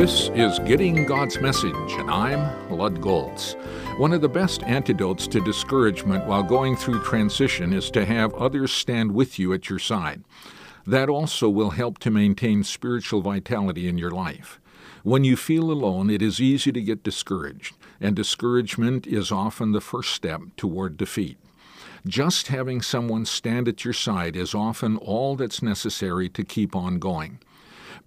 This is Getting God's Message, and I'm Lud Golz. One of the best antidotes to discouragement while going through transition is to have others stand with you at your side. That also will help to maintain spiritual vitality in your life. When you feel alone, it is easy to get discouraged, and discouragement is often the first step toward defeat. Just having someone stand at your side is often all that's necessary to keep on going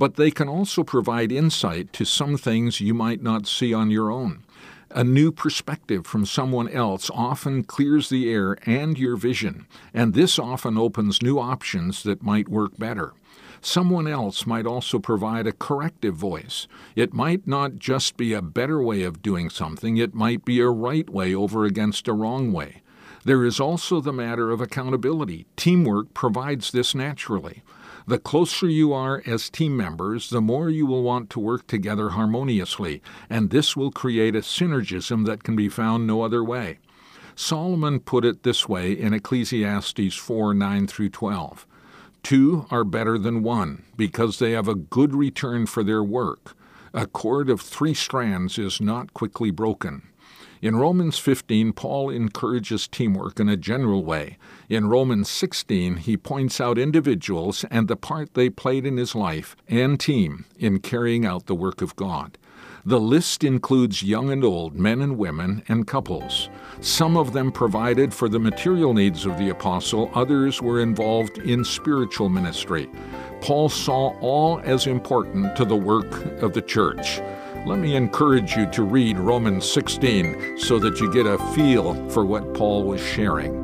but they can also provide insight to some things you might not see on your own. A new perspective from someone else often clears the air and your vision, and this often opens new options that might work better. Someone else might also provide a corrective voice. It might not just be a better way of doing something, it might be a right way over against a wrong way. There is also the matter of accountability. Teamwork provides this naturally. The closer you are as team members, the more you will want to work together harmoniously, and this will create a synergism that can be found no other way. Solomon put it this way in Ecclesiastes 4 9 through 12. Two are better than one, because they have a good return for their work. A cord of three strands is not quickly broken. In Romans 15, Paul encourages teamwork in a general way. In Romans 16, he points out individuals and the part they played in his life and team in carrying out the work of God. The list includes young and old, men and women, and couples. Some of them provided for the material needs of the apostle, others were involved in spiritual ministry. Paul saw all as important to the work of the church let me encourage you to read Romans 16 so that you get a feel for what Paul was sharing.